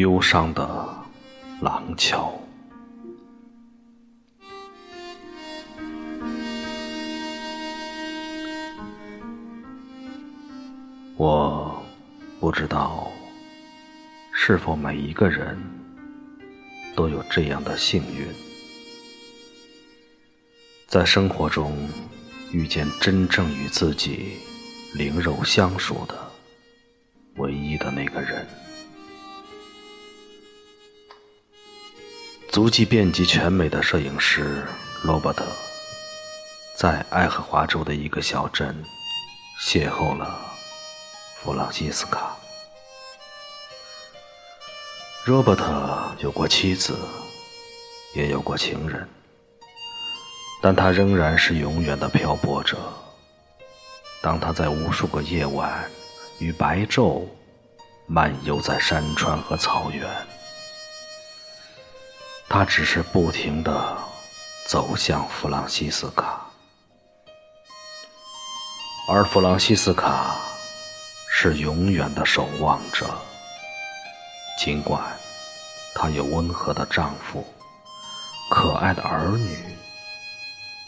忧伤的廊桥。我不知道是否每一个人都有这样的幸运，在生活中遇见真正与自己灵肉相属的唯一的那个人。足迹遍及全美的摄影师罗伯特，在爱荷华州的一个小镇邂逅了。弗朗西斯卡，罗伯特有过妻子，也有过情人，但他仍然是永远的漂泊者。当他在无数个夜晚与白昼漫游在山川和草原，他只是不停地走向弗朗西斯卡，而弗朗西斯卡。是永远的守望者。尽管她有温和的丈夫、可爱的儿女，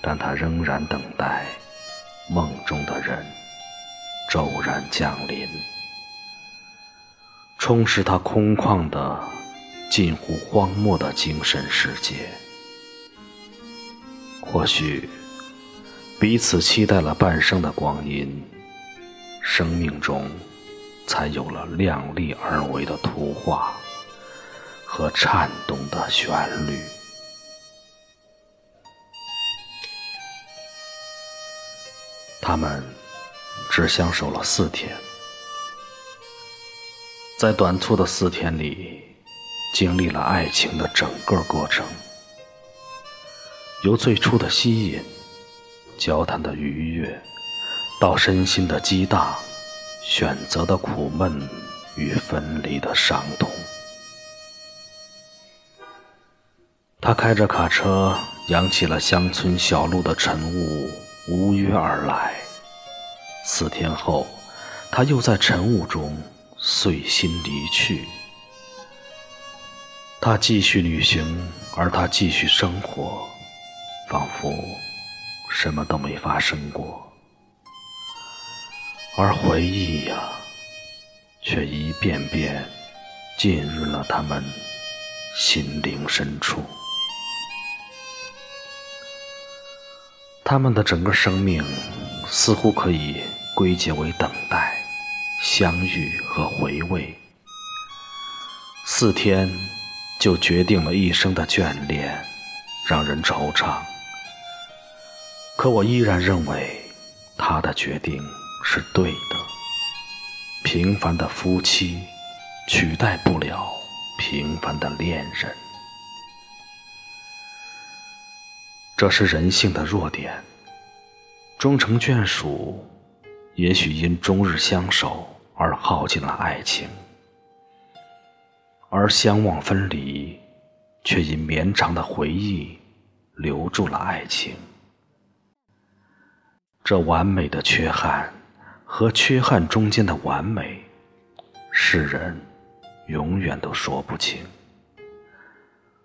但她仍然等待梦中的人骤然降临，充实她空旷的、近乎荒漠的精神世界。或许彼此期待了半生的光阴。生命中，才有了量力而为的图画和颤动的旋律。他们只相守了四天，在短促的四天里，经历了爱情的整个过程，由最初的吸引、交谈的愉悦。到身心的激荡，选择的苦闷与分离的伤痛。他开着卡车，扬起了乡村小路的晨雾，无约而来。四天后，他又在晨雾中碎心离去。他继续旅行，而他继续生活，仿佛什么都没发生过。而回忆呀，却一遍遍浸润了他们心灵深处。他们的整个生命似乎可以归结为等待、相遇和回味。四天就决定了一生的眷恋，让人惆怅。可我依然认为，他的决定。是对的。平凡的夫妻取代不了平凡的恋人，这是人性的弱点。终成眷属，也许因终日相守而耗尽了爱情；而相望分离，却以绵长的回忆留住了爱情。这完美的缺憾。和缺憾中间的完美，世人永远都说不清，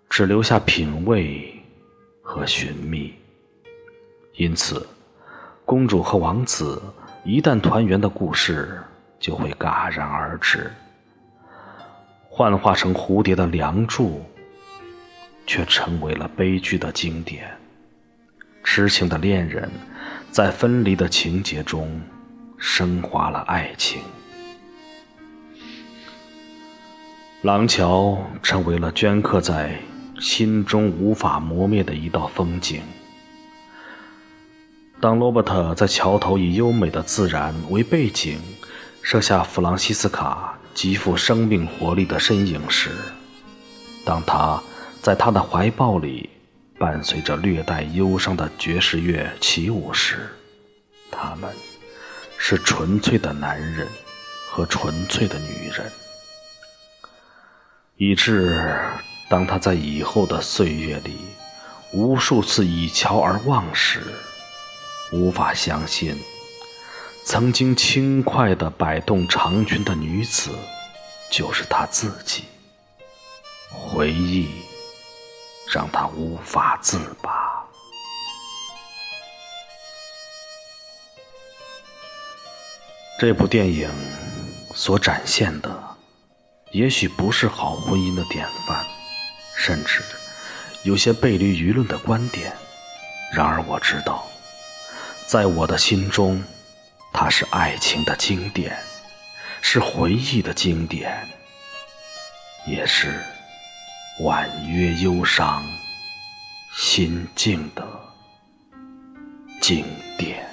只留下品味和寻觅。因此，公主和王子一旦团圆的故事就会戛然而止。幻化成蝴蝶的《梁祝》，却成为了悲剧的经典。痴情的恋人，在分离的情节中。升华了爱情，廊桥成为了镌刻在心中无法磨灭的一道风景。当罗伯特在桥头以优美的自然为背景，摄下弗朗西斯卡极富生命活力的身影时，当他在他的怀抱里伴随着略带忧伤的爵士乐起舞时，他们。是纯粹的男人和纯粹的女人，以致当他在以后的岁月里无数次倚桥而望时，无法相信曾经轻快地摆动长裙的女子就是他自己。回忆让他无法自拔。这部电影所展现的，也许不是好婚姻的典范，甚至有些背离舆论的观点。然而我知道，在我的心中，它是爱情的经典，是回忆的经典，也是婉约忧伤、心境的经典。